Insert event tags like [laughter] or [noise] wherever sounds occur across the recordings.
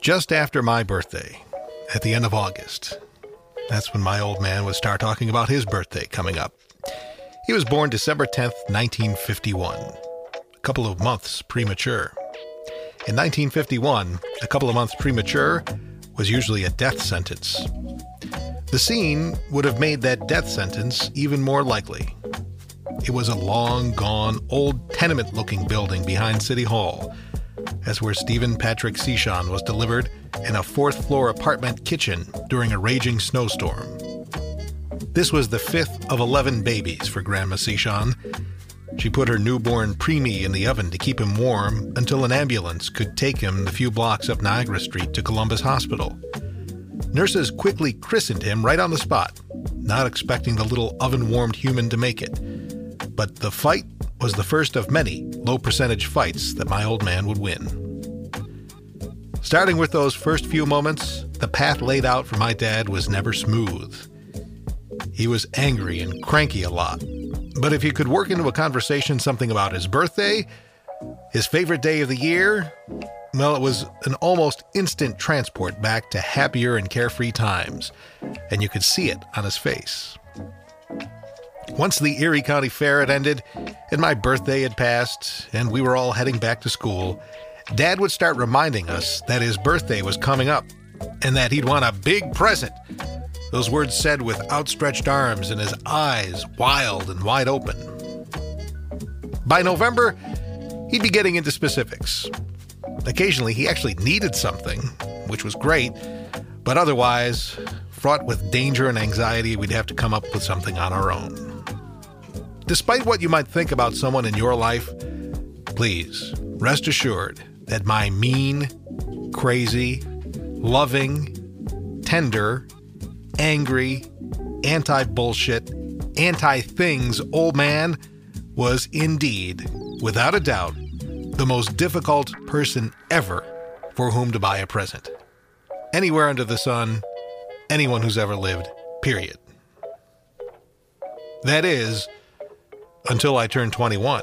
Just after my birthday, at the end of August, that's when my old man would start talking about his birthday coming up. He was born December 10th, 1951, a couple of months premature. In 1951, a couple of months premature was usually a death sentence. The scene would have made that death sentence even more likely. It was a long gone, old tenement looking building behind City Hall. That's where Stephen Patrick Cichon was delivered in a fourth floor apartment kitchen during a raging snowstorm. This was the fifth of 11 babies for Grandma Cichon. She put her newborn preemie in the oven to keep him warm until an ambulance could take him the few blocks up Niagara Street to Columbus Hospital. Nurses quickly christened him right on the spot, not expecting the little oven warmed human to make it. But the fight was the first of many low percentage fights that my old man would win. Starting with those first few moments, the path laid out for my dad was never smooth. He was angry and cranky a lot. But if he could work into a conversation something about his birthday, his favorite day of the year, well, it was an almost instant transport back to happier and carefree times, and you could see it on his face. Once the Erie County Fair had ended, and my birthday had passed, and we were all heading back to school, Dad would start reminding us that his birthday was coming up and that he'd want a big present. Those words said with outstretched arms and his eyes wild and wide open. By November, he'd be getting into specifics. Occasionally, he actually needed something, which was great, but otherwise, fraught with danger and anxiety, we'd have to come up with something on our own. Despite what you might think about someone in your life, please rest assured that my mean, crazy, loving, tender, angry, anti bullshit, anti things old man was indeed, without a doubt, the most difficult person ever for whom to buy a present. Anywhere under the sun, anyone who's ever lived, period. That is, until I turned 21.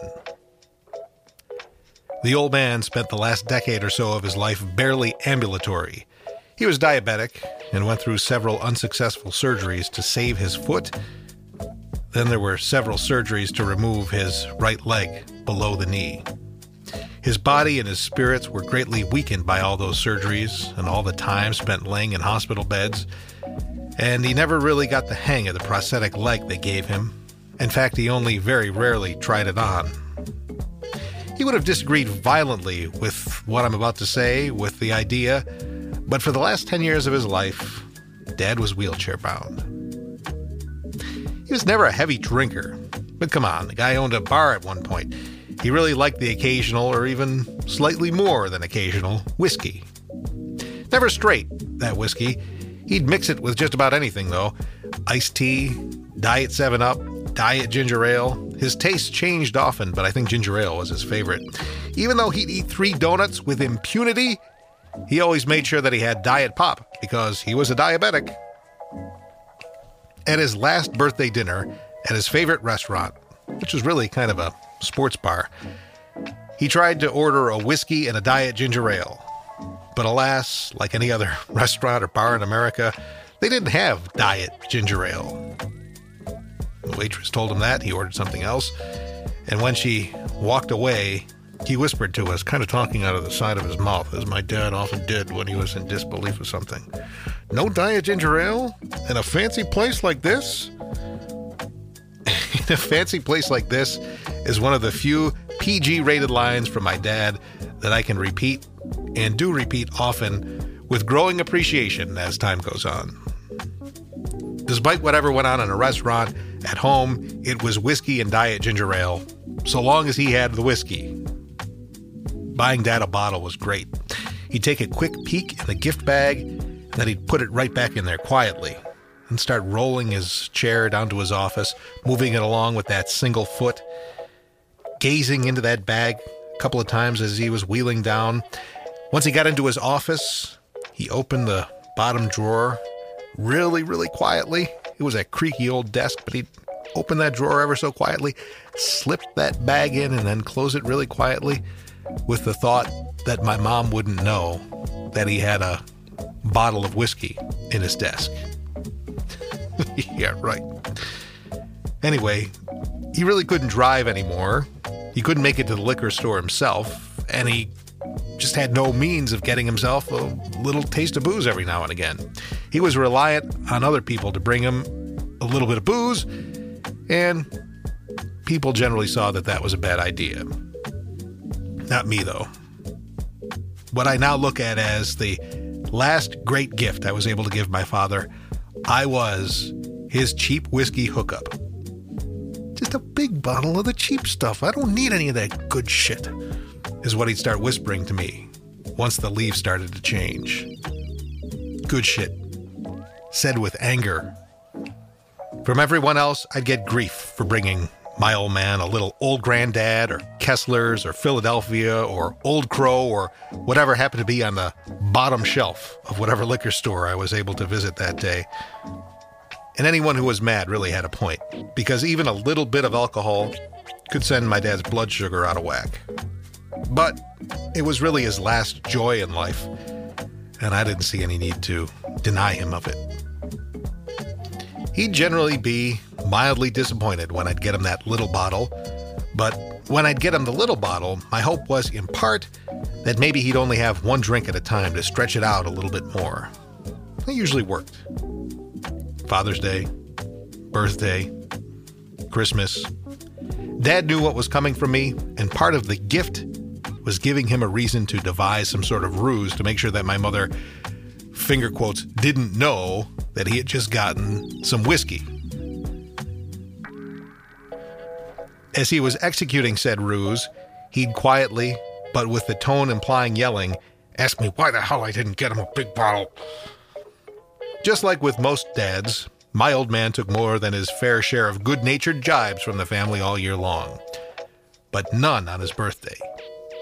The old man spent the last decade or so of his life barely ambulatory. He was diabetic and went through several unsuccessful surgeries to save his foot. Then there were several surgeries to remove his right leg below the knee. His body and his spirits were greatly weakened by all those surgeries and all the time spent laying in hospital beds, and he never really got the hang of the prosthetic leg they gave him in fact, he only very rarely tried it on. He would have disagreed violently with what I'm about to say, with the idea, but for the last 10 years of his life, Dad was wheelchair bound. He was never a heavy drinker, but come on, the guy owned a bar at one point. He really liked the occasional, or even slightly more than occasional, whiskey. Never straight, that whiskey. He'd mix it with just about anything, though iced tea, Diet 7 Up, diet ginger ale. His taste changed often, but I think ginger ale was his favorite. Even though he'd eat three donuts with impunity, he always made sure that he had diet pop because he was a diabetic. At his last birthday dinner at his favorite restaurant, which was really kind of a sports bar, he tried to order a whiskey and a diet ginger ale. But alas, like any other [laughs] restaurant or bar in America, they didn't have diet ginger ale. Waitress told him that. He ordered something else. And when she walked away, he whispered to us, kind of talking out of the side of his mouth, as my dad often did when he was in disbelief of something. No diet ginger ale? In a fancy place like this? [laughs] in a fancy place like this is one of the few PG rated lines from my dad that I can repeat and do repeat often with growing appreciation as time goes on. Despite whatever went on in a restaurant, at home, it was whiskey and diet ginger ale, so long as he had the whiskey. Buying Dad a bottle was great. He'd take a quick peek in the gift bag, and then he'd put it right back in there quietly, and start rolling his chair down to his office, moving it along with that single foot, gazing into that bag a couple of times as he was wheeling down. Once he got into his office, he opened the bottom drawer really, really quietly it was a creaky old desk, but he'd open that drawer ever so quietly, slip that bag in, and then close it really quietly. with the thought that my mom wouldn't know that he had a bottle of whiskey in his desk. [laughs] yeah, right. Anyway, he really couldn't drive anymore. He couldn't make it to the liquor store himself, and he just had no means of getting himself a little taste of booze every now and again. He was reliant on other people to bring him a little bit of booze, and people generally saw that that was a bad idea. Not me, though. What I now look at as the last great gift I was able to give my father, I was his cheap whiskey hookup. Just a big bottle of the cheap stuff. I don't need any of that good shit, is what he'd start whispering to me once the leaves started to change. Good shit. Said with anger. From everyone else, I'd get grief for bringing my old man a little Old Grand-Dad or Kessler's or Philadelphia or Old Crow or whatever happened to be on the bottom shelf of whatever liquor store I was able to visit that day. And anyone who was mad really had a point, because even a little bit of alcohol could send my dad's blood sugar out of whack. But it was really his last joy in life, and I didn't see any need to deny him of it. He'd generally be mildly disappointed when I'd get him that little bottle, but when I'd get him the little bottle, my hope was in part that maybe he'd only have one drink at a time to stretch it out a little bit more. It usually worked. Father's Day, birthday, Christmas. Dad knew what was coming from me, and part of the gift was giving him a reason to devise some sort of ruse to make sure that my mother, finger quotes, didn't know that he had just gotten some whiskey. As he was executing said ruse, he'd quietly, but with the tone implying yelling, ask me why the hell I didn't get him a big bottle. Just like with most dads, my old man took more than his fair share of good natured jibes from the family all year long, but none on his birthday.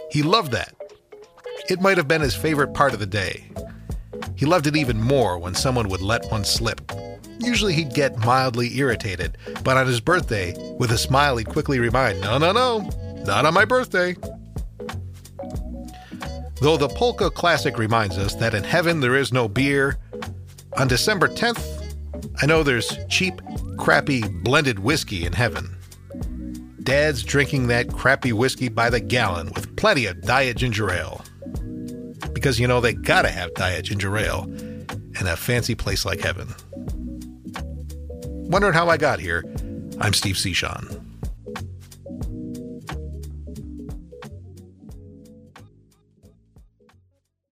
He loved that. It might have been his favorite part of the day. He loved it even more when someone would let one slip. Usually he'd get mildly irritated, but on his birthday, with a smile, he'd quickly remind, No, no, no, not on my birthday. Though the Polka Classic reminds us that in heaven there is no beer, on December 10th, I know there's cheap, crappy, blended whiskey in heaven. Dad's drinking that crappy whiskey by the gallon with plenty of diet ginger ale. Because you know they gotta have diet ginger ale in a fancy place like heaven. Wondering how I got here? I'm Steve Cichon.